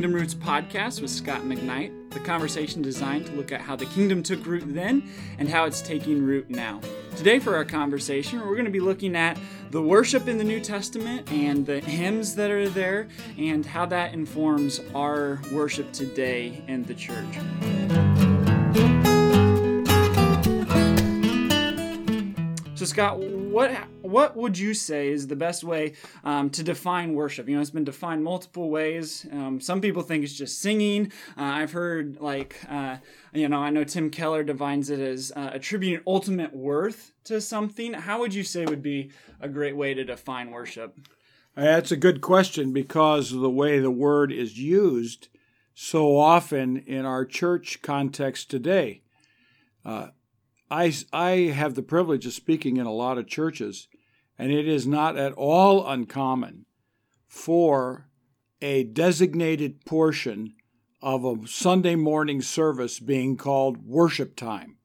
Kingdom Roots podcast with Scot McKnight, the conversation designed to look at how the kingdom took root then and how it's taking root now. Today, for our conversation, we're going to be looking at the worship in the New Testament and the hymns that are there and how that informs our worship today in the church. So, Scot, what what would you say is the best way um, to define worship? You know, it's been defined multiple ways. Um, some people think it's just singing. Uh, I've heard like uh, you know, I know Tim Keller defines it as uh, attributing ultimate worth to something. How would you say would be a great way to define worship? That's a good question because of the way the word is used so often in our church context today. Uh, I, I have the privilege of speaking in a lot of churches, and it is not at all uncommon for a designated portion of a Sunday morning service being called worship time.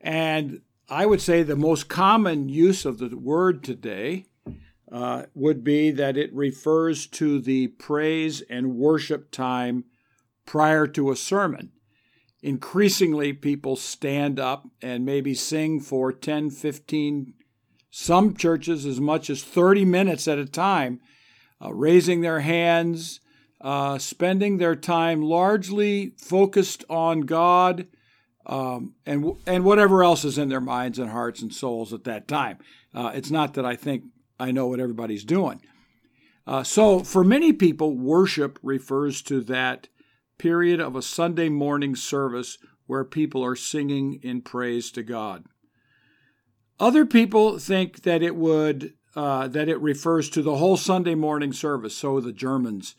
And I would say the most common use of the word today uh, would be that it refers to the praise and worship time prior to a sermon increasingly people stand up and maybe sing for 10, 15, some churches as much as 30 minutes at a time, uh, raising their hands, uh, spending their time largely focused on God um, and, and whatever else is in their minds and hearts and souls at that time. Uh, it's not that I think I know what everybody's doing. Uh, so, for many people, worship refers to that period of a Sunday morning service where people are singing in praise to God. Other people think that it would uh, that it refers to the whole Sunday morning service. So the Germans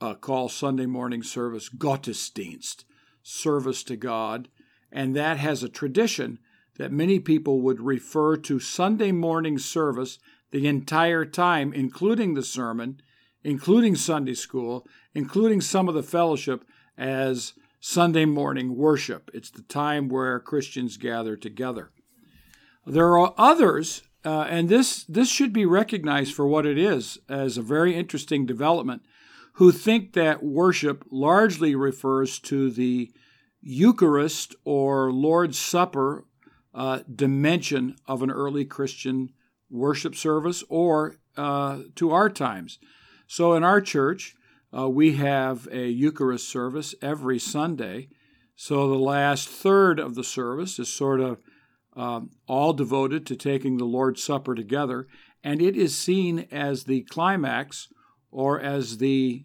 uh, call Sunday morning service Gottesdienst, service to God, and that has a tradition that many people would refer to Sunday morning service the entire time, including the sermon, including Sunday school, including some of the fellowship, as Sunday morning worship. It's the time where Christians gather together. There are others, uh, and this, this should be recognized for what it is as a very interesting development, who think that worship largely refers to the Eucharist or Lord's Supper uh, dimension of an early Christian worship service or uh, to our times. So in our church, uh, we have a Eucharist service every Sunday. So the last third of the service is sort of um, all devoted to taking the Lord's Supper together, and it is seen as the climax or as the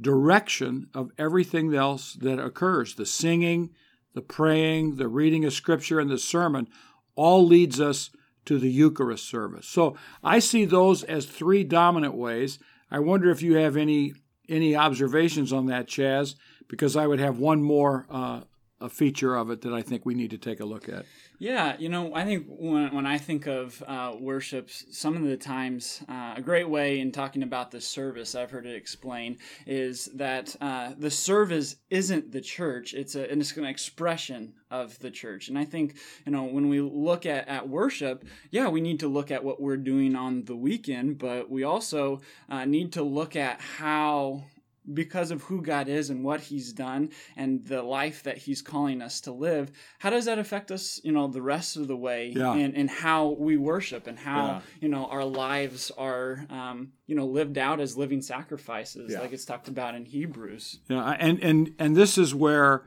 direction of everything else that occurs. The singing, the praying, the reading of Scripture, and the sermon all leads us to the Eucharist service. So I see those as three dominant ways. I wonder if you have any any observations on that, Chaz, because I would have one more uh, a feature of it that I think we need to take a look at. Yeah, you know, I think when, when I think of uh, worship, some of the times, uh, a great way in talking about the service, I've heard it explained, is that uh, the service isn't the church, it's, a, and it's an expression of the church. And I think, you know, when we look at, at worship, yeah, we need to look at what we're doing on the weekend, but we also uh, need to look at how because of who God is and what He's done and the life that He's calling us to live, how does that affect us, you know, the rest of the way yeah. and, and how we worship and how, yeah. you know, our lives are, um, you know, lived out as living sacrifices, yeah. like it's talked about in Hebrews. Yeah, and, and, and this is where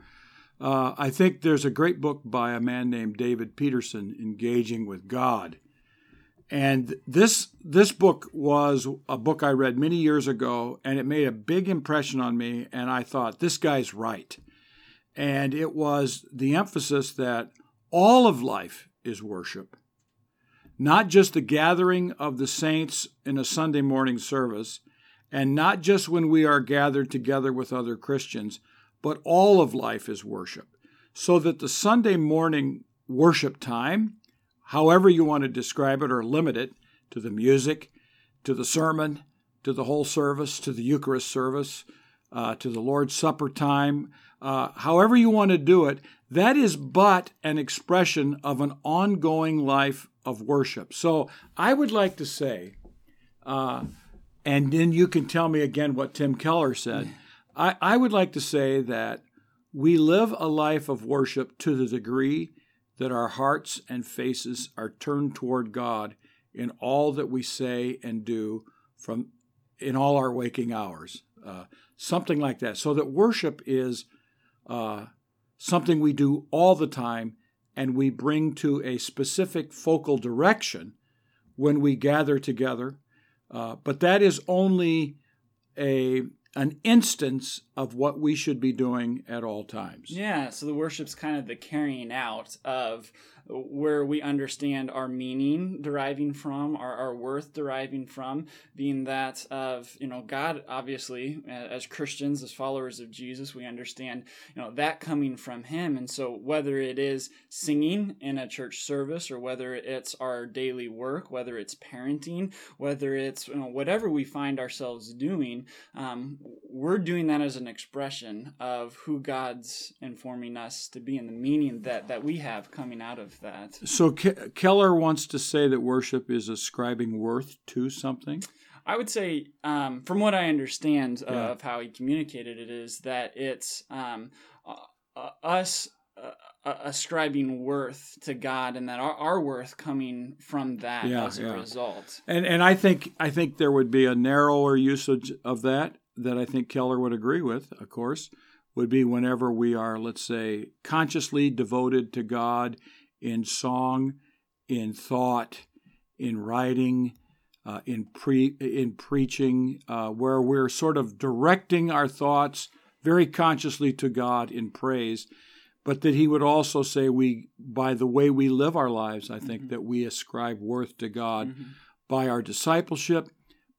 uh, I think there's a great book by a man named David Peterson, Engaging with God. And this this book was a book I read many years ago, and it made a big impression on me. And I thought, this guy's right. And it was the emphasis that all of life is worship, not just the gathering of the saints in a Sunday morning service, and not just when we are gathered together with other Christians, but all of life is worship. So that the Sunday morning worship time however you want to describe it or limit it to the music, to the sermon, to the whole service, to the Eucharist service, uh, to the Lord's Supper time, uh, however you want to do it, that is but an expression of an ongoing life of worship. So I would like to say, uh, and then you can tell me again what Tim Keller said. I, I would like to say that we live a life of worship to the degree that our hearts and faces are turned toward God in all that we say and do from in all our waking hours. Uh, something like that. So that worship is uh, something we do all the time and we bring to a specific focal direction when we gather together. Uh, but that is only a an instance of what we should be doing at all times. Yeah, so the worship's kind of the carrying out of where we understand our meaning deriving from, our, our worth deriving from, being that of, you know, God, obviously, as Christians, as followers of Jesus, we understand, you know, that coming from Him. And so whether it is singing in a church service or whether it's our daily work, whether it's parenting, whether it's, you know, whatever we find ourselves doing, um, we're doing that as an expression of who God's informing us to be and the meaning that, that we have coming out of that. So Ke- Keller wants to say that worship is ascribing worth to something. I would say, um, from what I understand uh, yeah. of how he communicated it, is that it's um, uh, uh, us uh, ascribing worth to God, and that our, our worth coming from that yeah, as a yeah. result. And and I think I think there would be a narrower usage of that that I think Keller would agree with. Of course, would be whenever we are, let's say, consciously devoted to God in song, in thought, in writing, uh, in pre in preaching, uh, where we're sort of directing our thoughts very consciously to God in praise, but that He would also say we by the way we live our lives, I think mm-hmm. that we ascribe worth to God mm-hmm. by our discipleship,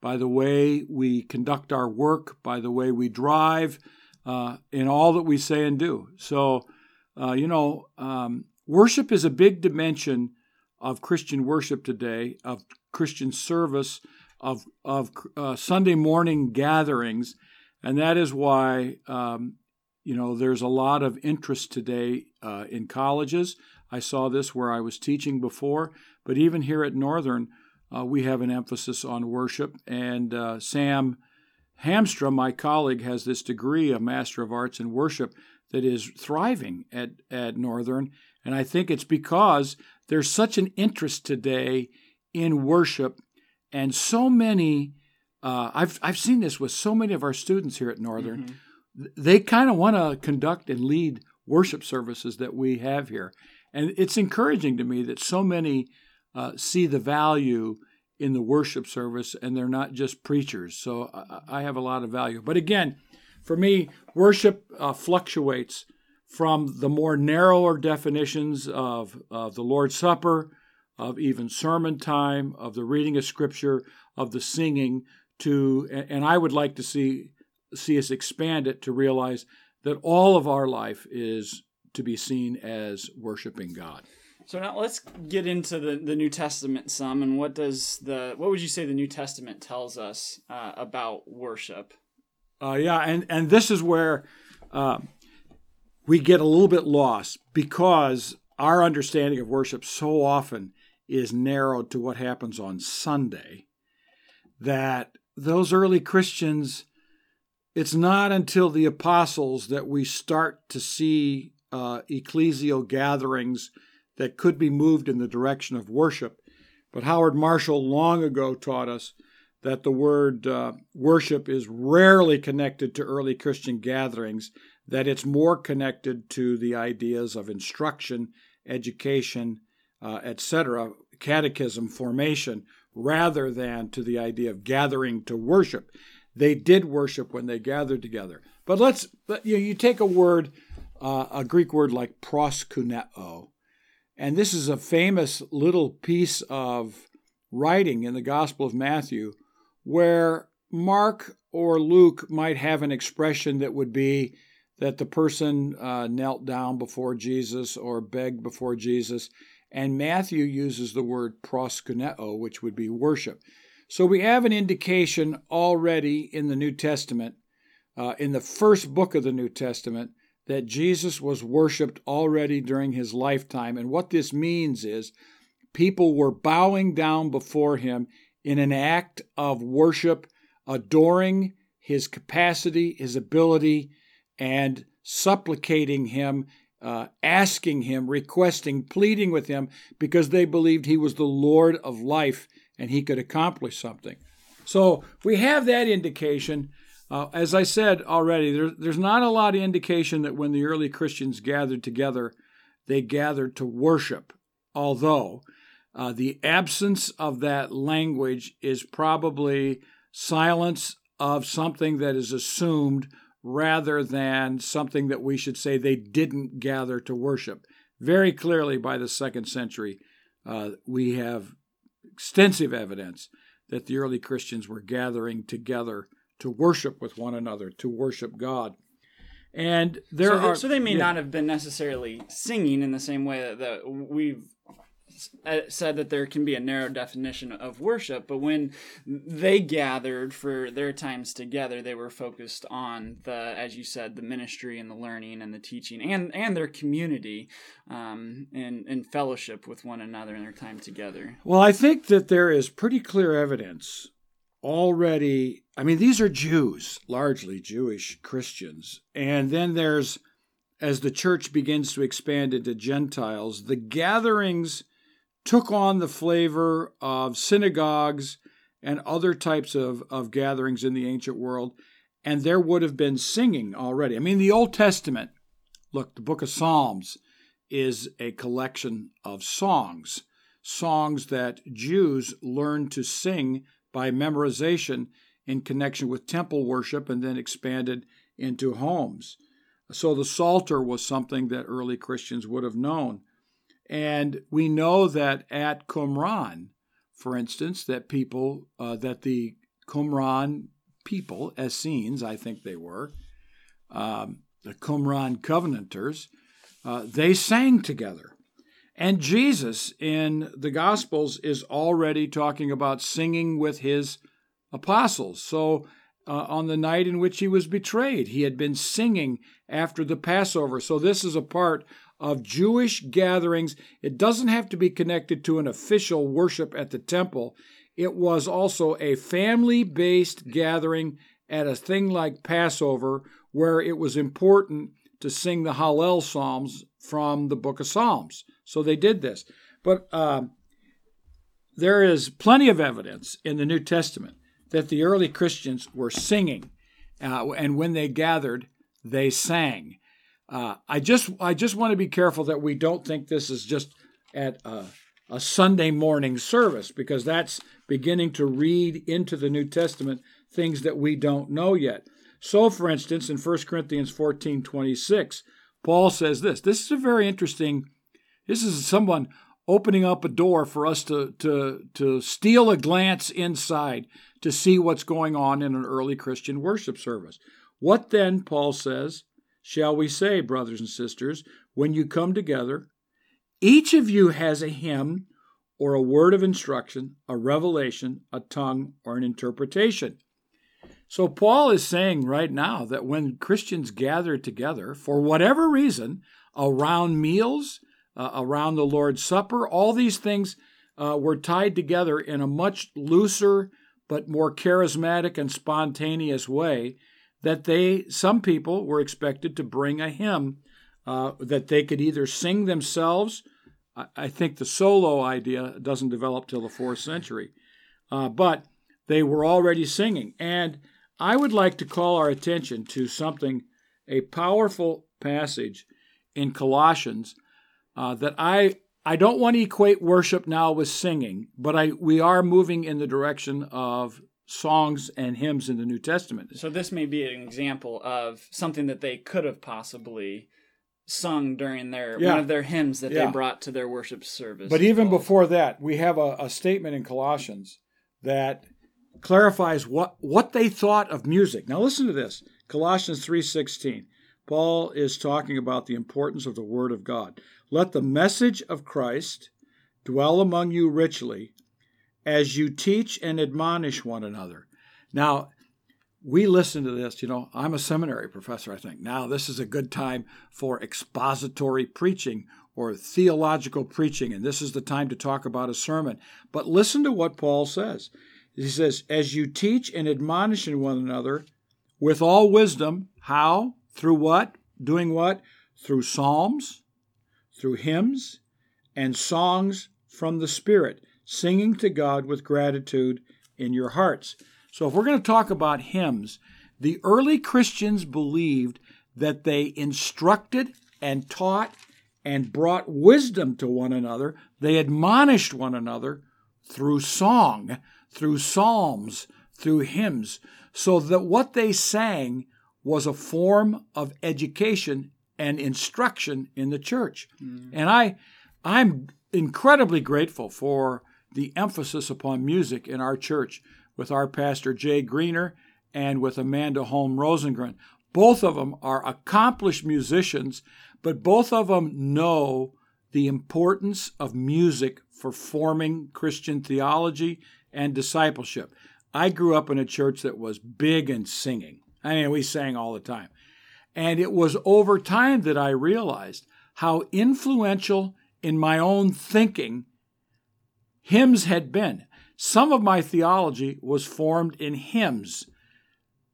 by the way we conduct our work, by the way we drive, uh, in all that we say and do. So, uh, you know, um, Worship is a big dimension of Christian worship today, of Christian service, of, of uh, Sunday morning gatherings. And that is why, um, you know, there's a lot of interest today uh, in colleges. I saw this where I was teaching before, but even here at Northern, uh, we have an emphasis on worship. And uh, Sam Hamstra, my colleague, has this degree, a Master of Arts in Worship, that is thriving at, at Northern. And I think it's because there's such an interest today in worship, and so many. Uh, I've I've seen this with so many of our students here at Northern. Mm-hmm. They kind of want to conduct and lead worship services that we have here, and it's encouraging to me that so many uh, see the value in the worship service, and they're not just preachers. So I, I have a lot of value. But again, for me, worship uh, fluctuates from the more narrower definitions of, of the Lord's Supper, of even sermon time, of the reading of Scripture, of the singing, to and I would like to see see us expand it to realize that all of our life is to be seen as worshiping God. So now let's get into the, the New Testament some, and what does the what would you say the New Testament tells us uh, about worship? Uh, yeah, and and this is where uh, we get a little bit lost because our understanding of worship so often is narrowed to what happens on Sunday that those early Christians, it's not until the apostles that we start to see uh, ecclesial gatherings that could be moved in the direction of worship. But Howard Marshall long ago taught us that the word uh, worship is rarely connected to early Christian gatherings that it's more connected to the ideas of instruction, education, uh, etc., catechism formation, rather than to the idea of gathering to worship. They did worship when they gathered together. But let's, you, know, you take a word, uh, a Greek word like proskuneo, and this is a famous little piece of writing in the Gospel of Matthew where Mark or Luke might have an expression that would be that the person uh, knelt down before Jesus or begged before Jesus. And Matthew uses the word proskuneo, which would be worship. So we have an indication already in the New Testament, uh, in the first book of the New Testament, that Jesus was worshiped already during his lifetime. And what this means is people were bowing down before him in an act of worship, adoring his capacity, his ability, and supplicating him, uh, asking him, requesting, pleading with him, because they believed he was the Lord of life and he could accomplish something. So we have that indication. Uh, as I said already, there, there's not a lot of indication that when the early Christians gathered together, they gathered to worship, although uh, the absence of that language is probably silence of something that is assumed rather than something that we should say they didn't gather to worship. Very clearly, by the second century, uh, we have extensive evidence that the early Christians were gathering together to worship with one another, to worship God. And there so, are so they may yeah. not have been necessarily singing in the same way that, that we've said that there can be a narrow definition of worship, but when they gathered for their times together, they were focused on the, as you said, the ministry and the learning and the teaching and and their community, um, and and fellowship with one another in their time together. Well, I think that there is pretty clear evidence already. I mean, these are Jews, largely Jewish Christians, and then there's as the church begins to expand into Gentiles, the gatherings took on the flavor of synagogues and other types of, of gatherings in the ancient world, and there would have been singing already. I mean, the Old Testament, look, the book of Psalms is a collection of songs, songs that Jews learned to sing by memorization in connection with temple worship and then expanded into homes. So the Psalter was something that early Christians would have known. And we know that at Qumran, for instance, that people, uh, that the Qumran people, Essenes, I think they were, um, the Qumran Covenanters, uh, they sang together. And Jesus in the Gospels is already talking about singing with his apostles. So uh, on the night in which he was betrayed, he had been singing after the Passover. So this is a part of Jewish gatherings. It doesn't have to be connected to an official worship at the temple. It was also a family based gathering at a thing like Passover where it was important to sing the Hallel Psalms from the book of Psalms. So they did this. But uh, there is plenty of evidence in the New Testament that the early Christians were singing, uh, and when they gathered, they sang. Uh, I just I just want to be careful that we don't think this is just at a, a Sunday morning service because that's beginning to read into the New Testament things that we don't know yet. So, for instance, in 1 Corinthians 14 26, Paul says this. This is a very interesting, this is someone opening up a door for us to, to, to steal a glance inside to see what's going on in an early Christian worship service. What then, Paul says, shall we say, brothers and sisters, when you come together, each of you has a hymn or a word of instruction, a revelation, a tongue, or an interpretation. So, Paul is saying right now that when Christians gather together, for whatever reason, around meals, uh, around the Lord's Supper, all these things uh, were tied together in a much looser but more charismatic and spontaneous way that they some people were expected to bring a hymn uh, that they could either sing themselves. I, I, think the solo idea doesn't develop till the fourth century, uh, but they were already singing. And I would like to call our attention to something, a powerful passage in Colossians uh, that I I don't want to equate worship now with singing, but I we are moving in the direction of songs and hymns in the New Testament. So this may be an example of something that they could have possibly sung during their yeah. one of their hymns that yeah. they brought to their worship service. But even before that, we have a, a statement in Colossians that clarifies what what they thought of music. Now listen to this. Colossians 3:16. Paul is talking about the importance of the word of God. Let the message of Christ dwell among you richly as you teach and admonish one another. Now, we listen to this, you know, I'm a seminary professor, I think. Now, this is a good time for expository preaching or theological preaching, and this is the time to talk about a sermon. But listen to what Paul says. He says, As you teach and admonish one another with all wisdom. How? Through what? Doing what? Through psalms, through hymns, and songs from the Spirit, singing to God with gratitude in your hearts. So, if we're going to talk about hymns, the early Christians believed that they instructed and taught and brought wisdom to one another. They admonished one another through song, through psalms, through hymns, so that what they sang was a form of education and instruction in the church. Mm. And I I'm incredibly grateful for the emphasis upon music in our church with our pastor Jay Greener and with Amanda Holm Rosengren. Both of them are accomplished musicians, but both of them know the importance of music for forming Christian theology and discipleship. I grew up in a church that was big in singing. I mean, we sang all the time. And it was over time that I realized how influential in my own thinking hymns had been. Some of my theology was formed in hymns.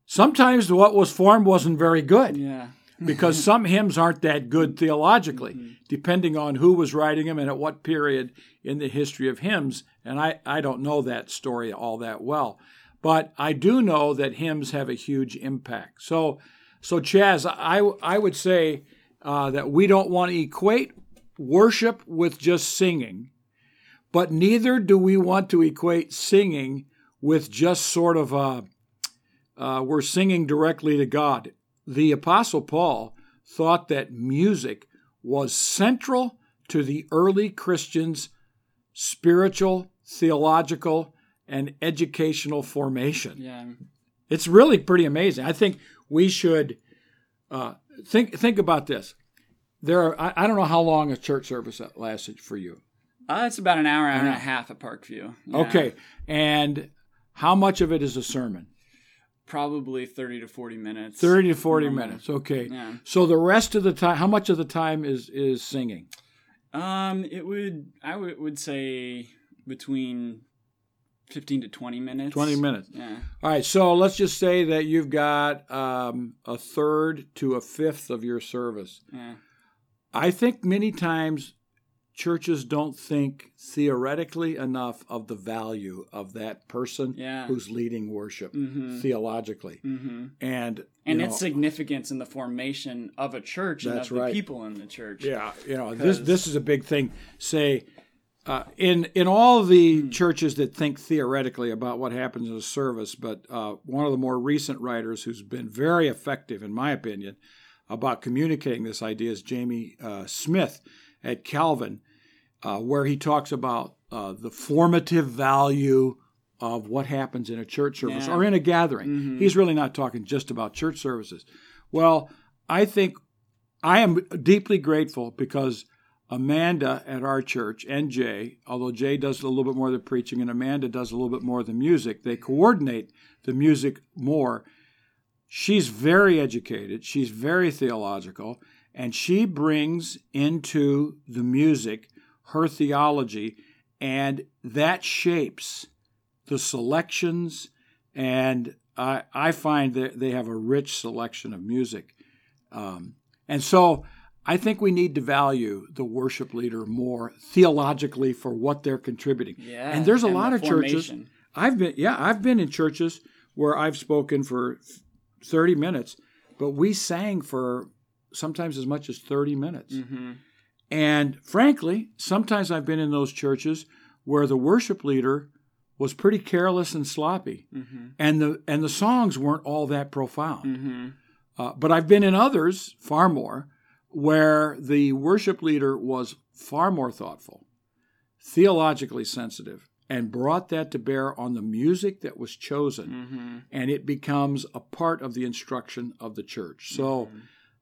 Sometimes what was formed wasn't very good. Yeah. because some hymns aren't that good theologically, mm-hmm. depending on who was writing them and at what period in the history of hymns. And I, I don't know that story all that well. But I do know that hymns have a huge impact. So, so Chaz, I, I would say uh, that we don't want to equate worship with just singing, but neither do we want to equate singing with just sort of a, uh, we're singing directly to God. The Apostle Paul thought that music was central to the early Christians' spiritual, theological, and educational formation. Yeah. It's really pretty amazing. I think we should uh, think think about this. There are I, I, don't know how long a church service lasted for you. Uh, it's about an hour, hour and a half at Parkview. Yeah. Okay, and how much of it is a sermon? Probably thirty to forty minutes. Thirty to forty minutes. Okay. Yeah. So the rest of the time, how much of the time is is singing? Um, it would I would, would say between 15 to 20 minutes. 20 minutes. Yeah. All right. So let's just say that you've got um, a third to a fifth of your service. Yeah. I think many times churches don't think theoretically enough of the value of that person yeah. who's leading worship mm-hmm. theologically. Mm-hmm. And and know, its significance in the formation of a church and of right. the people in the church. Yeah, you know, this this is a big thing. Say uh, in in all the mm. churches that think theoretically about what happens in a service, but uh, one of the more recent writers who's been very effective, in my opinion, about communicating this idea is Jamie uh, Smith at Calvin, uh, where he talks about uh, the formative value of what happens in a church service yeah. or in a gathering. Mm-hmm. He's really not talking just about church services. Well, I think I am deeply grateful because Amanda at our church and Jay, although Jay does a little bit more of the preaching and Amanda does a little bit more of the music, they coordinate the music more. She's very educated, she's very theological, and she brings into the music her theology, and that shapes the selections. And I, I find that they have a rich selection of music. Um, and so, I think we need to value the worship leader more theologically for what they're contributing. Yeah, and there's a and lot the of churches. I've been yeah, I've been in churches where I've spoken for 30 minutes, but we sang for sometimes as much as 30 minutes. Mm-hmm. And frankly, sometimes I've been in those churches where the worship leader was pretty careless and sloppy, Mm-hmm. and the and the songs weren't all that profound. Mm-hmm. Uh, but I've been in others, far more, where the worship leader was far more thoughtful, theologically sensitive, and brought that to bear on the music that was chosen. Mm-hmm. And it becomes a part of the instruction of the church. So Mhm.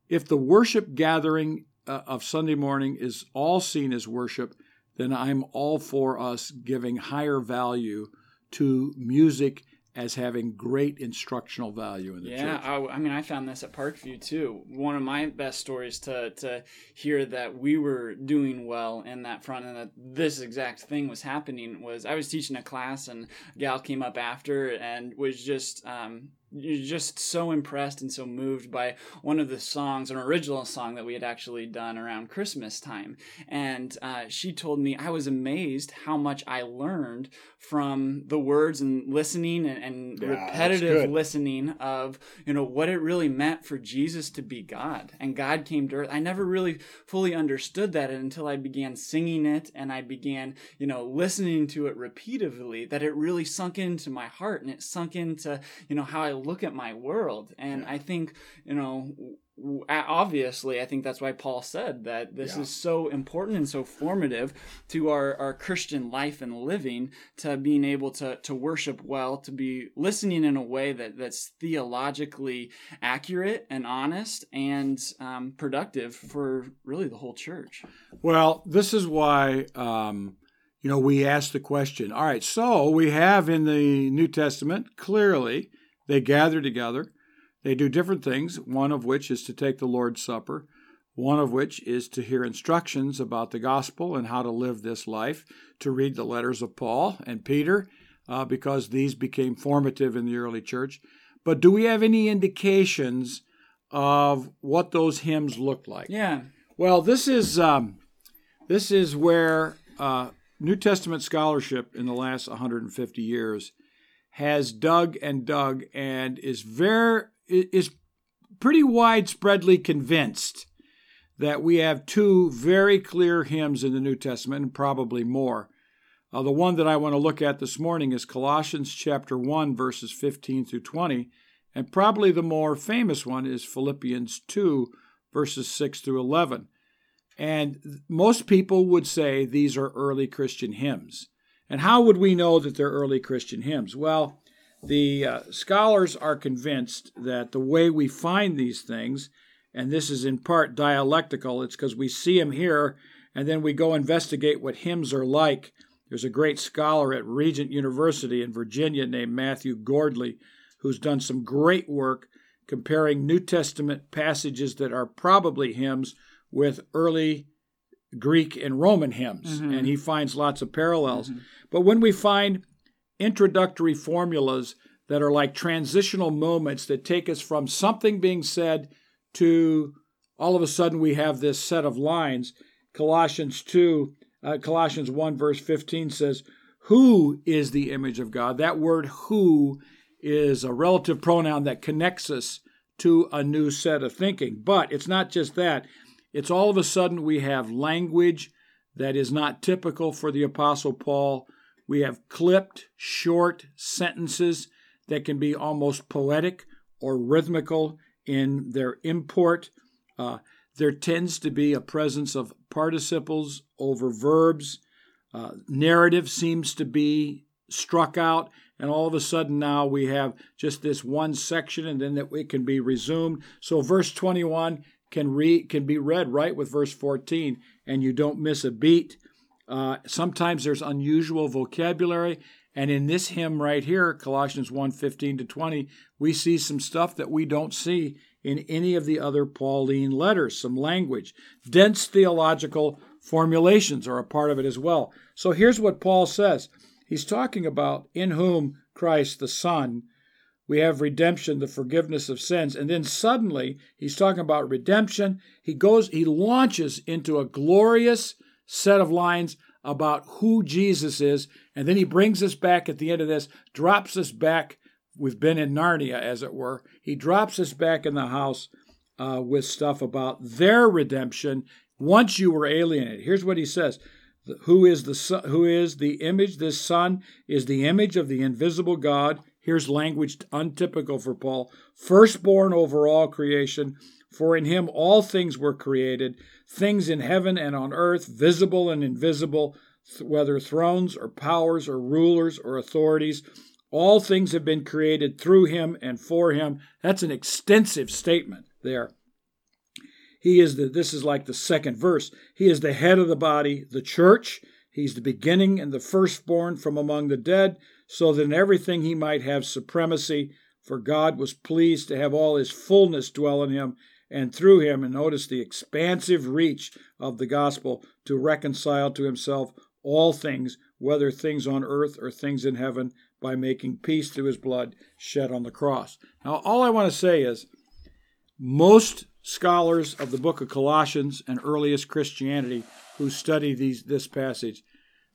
if the worship gathering uh, of Sunday morning is all seen as worship, then I'm all for us giving higher value to music as having great instructional value in the Yeah, church. I, I mean, I found this at Parkview too. One of my best stories to to hear that we were doing well in that front and that this exact thing was happening was I was teaching a class and a gal came up after and was just um, just so impressed and so moved by one of the songs, an original song that we had actually done around Christmas time. And uh, she told me I was amazed how much I learned from the words and listening and, and yeah, repetitive listening of you know what it really meant for Jesus to be God and God came to earth. I never really fully understood that until I began singing it and I began you know listening to it repeatedly. That it really sunk into my heart and it sunk into you know how I look at my world. And yeah. I think you know obviously i think that's why paul said that this yeah. is so important and so formative to our, our christian life and living to being able to, to worship well to be listening in a way that, that's theologically accurate and honest and um, productive for really the whole church well this is why um, you know we ask the question all right so we have in the new testament clearly they gather together they do different things, one of which is to take the Lord's Supper, one of which is to hear instructions about the gospel and how to live this life, to read the letters of Paul and Peter, uh, because these became formative in the early church. But do we have any indications of what those hymns looked like? Yeah. Well, this is um, this is where uh, New Testament scholarship in the last 150 years has dug and dug and is very is pretty widespreadly convinced that we have two very clear hymns in the New Testament, and probably more. Uh, the one that I want to look at this morning is Colossians chapter 1, verses 15 through 20, and probably the more famous one is Philippians 2, verses 6 through 11. And most people would say these are early Christian hymns. And how would we know that they're early Christian hymns? Well, the uh, scholars are convinced that the way we find these things, and this is in part dialectical, it's because we see them here and then we go investigate what hymns are like. There's a great scholar at Regent University in Virginia named Matthew Gordley who's done some great work comparing New Testament passages that are probably hymns with early Greek and Roman hymns, mm-hmm. and he finds lots of parallels. Mm-hmm. But when we find introductory formulas that are like transitional moments that take us from something being said to all of a sudden we have this set of lines. Colossians 2, uh, Colossians 1, verse 15 says, Who is the image of God? That word who is a relative pronoun that connects us to a new set of thinking. But it's not just that, it's all of a sudden we have language that is not typical for the Apostle Paul we have clipped, short sentences that can be almost poetic or rhythmical in their import. Uh, there tends to be a presence of participles over verbs. Uh, narrative seems to be struck out, and all of a sudden now we have just this one section, and then that it can be resumed. So verse 21 can read can be read right with verse 14, and you don't miss a beat. Uh, sometimes there's unusual vocabulary. And in this hymn right here, Colossians 1 15 to 20, we see some stuff that we don't see in any of the other Pauline letters, some language. Dense theological formulations are a part of it as well. So here's what Paul says He's talking about in whom Christ the Son, we have redemption, the forgiveness of sins. And then suddenly he's talking about redemption. He goes, he launches into a glorious set of lines about who Jesus is. And then he brings us back at the end of this, drops us back. We've been in Narnia, as it were. He drops us back in the house uh, with stuff about their redemption once you were alienated. Here's what he says. Who is the son, who is the image? This son is the image of the invisible God. Here's language untypical for Paul. Firstborn over all creation, for in him all things were created, things in heaven and on earth, visible and invisible, whether thrones or powers or rulers or authorities. All things have been created through him and for him. That's an extensive statement there. He is the, this is like the second verse. He is the head of the body, the church. He's the beginning and the firstborn from among the dead, so that in everything he might have supremacy. For God was pleased to have all his fullness dwell in him, and through him, and notice the expansive reach of the gospel to reconcile to himself all things, whether things on earth or things in heaven, by making peace through his blood shed on the cross. Now, all I want to say is most scholars of the book of Colossians and earliest Christianity who study these this passage,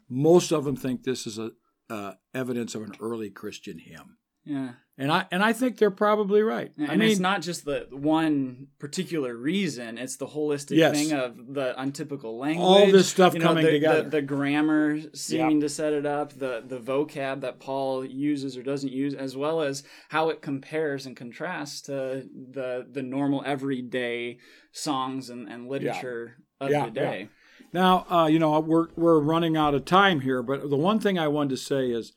most of them think this is a uh, evidence of an early Christian hymn. Yeah. And I and I think they're probably right. And I mean, it's not just the one particular reason; it's the holistic Yes. thing of the untypical language, All this stuff you know, coming the, together. The, the grammar seeming to set it up, the the vocab that Paul uses or doesn't use, as well as how it compares and contrasts to the the normal everyday songs and, and literature of Yeah, the day. Now, uh, you know, we're we're running out of time here, but the one thing I wanted to say is,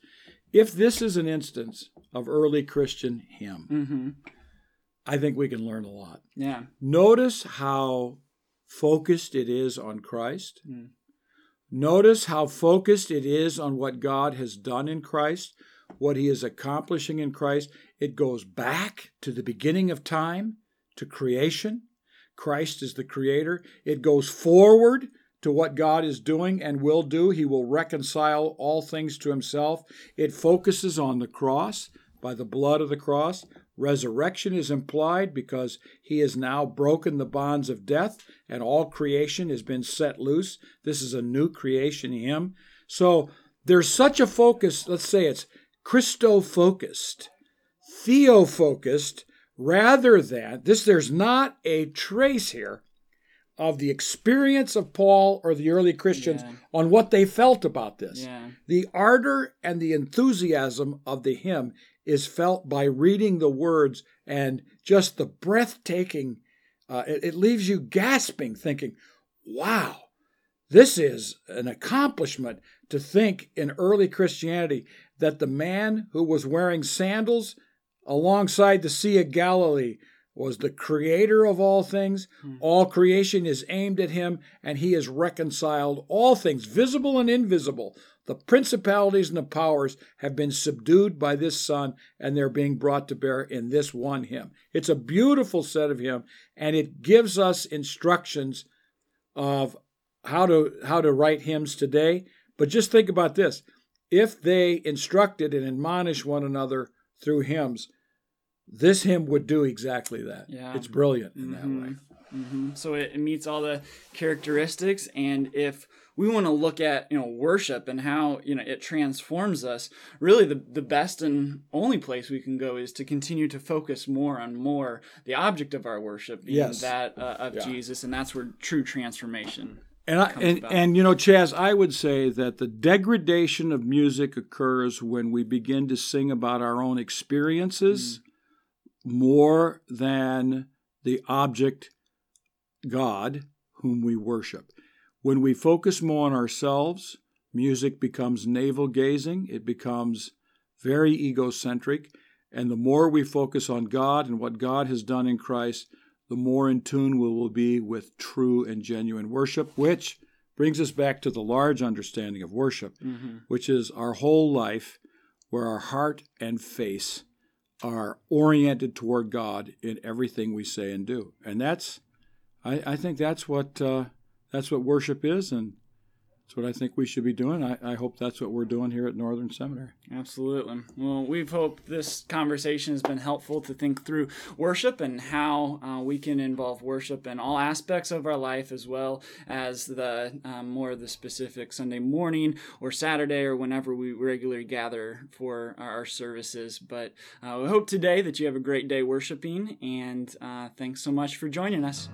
if this is an instance of early Christian hymn, Mm-hmm. I think we can learn a lot. Yeah. Notice how focused it is on Christ. Mm. Notice how focused it is on what God has done in Christ, what He is accomplishing in Christ. It goes back to the beginning of time, to creation. Christ is the creator. It goes forward to what God is doing and will do. He will reconcile all things to Himself. It focuses on the cross by the blood of the cross. Resurrection is implied because He has now broken the bonds of death and all creation has been set loose. This is a new creation Him, So there's such a focus, let's say it's Christo focused, Theo focused, rather than this, there's not a trace here of the experience of Paul or the early Christians Yeah. on what they felt about this. Yeah. The ardor and the enthusiasm of the hymn is felt by reading the words and just the breathtaking, uh, it, it leaves you gasping, thinking, wow, this is an accomplishment to think in early Christianity that the man who was wearing sandals alongside the Sea of Galilee was the creator of all things. Hmm. All creation is aimed at him, and he has reconciled all things, visible and invisible. The principalities and the powers have been subdued by this Son, and they're being brought to bear in this one hymn. It's a beautiful set of hymn, and it gives us instructions of how to how to write hymns today. But just think about this: if they instructed and admonished one another through hymns, this hymn would do exactly that. Yeah. It's brilliant in that way. hmm So it, it meets all the characteristics, and if we want to look at you know worship and how you know it transforms us, really the the best and only place we can go is to continue to focus more on more the object of our worship being Yes. that uh, of Yeah. Jesus, and that's where true transformation. And I, and, about. and you know, Chaz, I would say that the degradation of music occurs when we begin to sing about our own experiences more than the object God whom we worship. When we focus more on ourselves, music becomes navel gazing, it becomes very egocentric, and the more we focus on God and what God has done in Christ, the more in tune we will be with true and genuine worship, which brings us back to the large understanding of worship, mm-hmm. which is our whole life where our heart and face are oriented toward God in everything we say and do. And that's, I, I think that's what uh, that's what worship is, and that's what I think we should be doing. I, I hope that's what we're doing here at Northern Seminary. Absolutely. Well, we've hoped this conversation has been helpful to think through worship and how uh, we can involve worship in all aspects of our life, as well as the um, more of the specific Sunday morning or Saturday or whenever we regularly gather for our services. But uh, we hope today that you have a great day worshiping, and uh, thanks so much for joining us.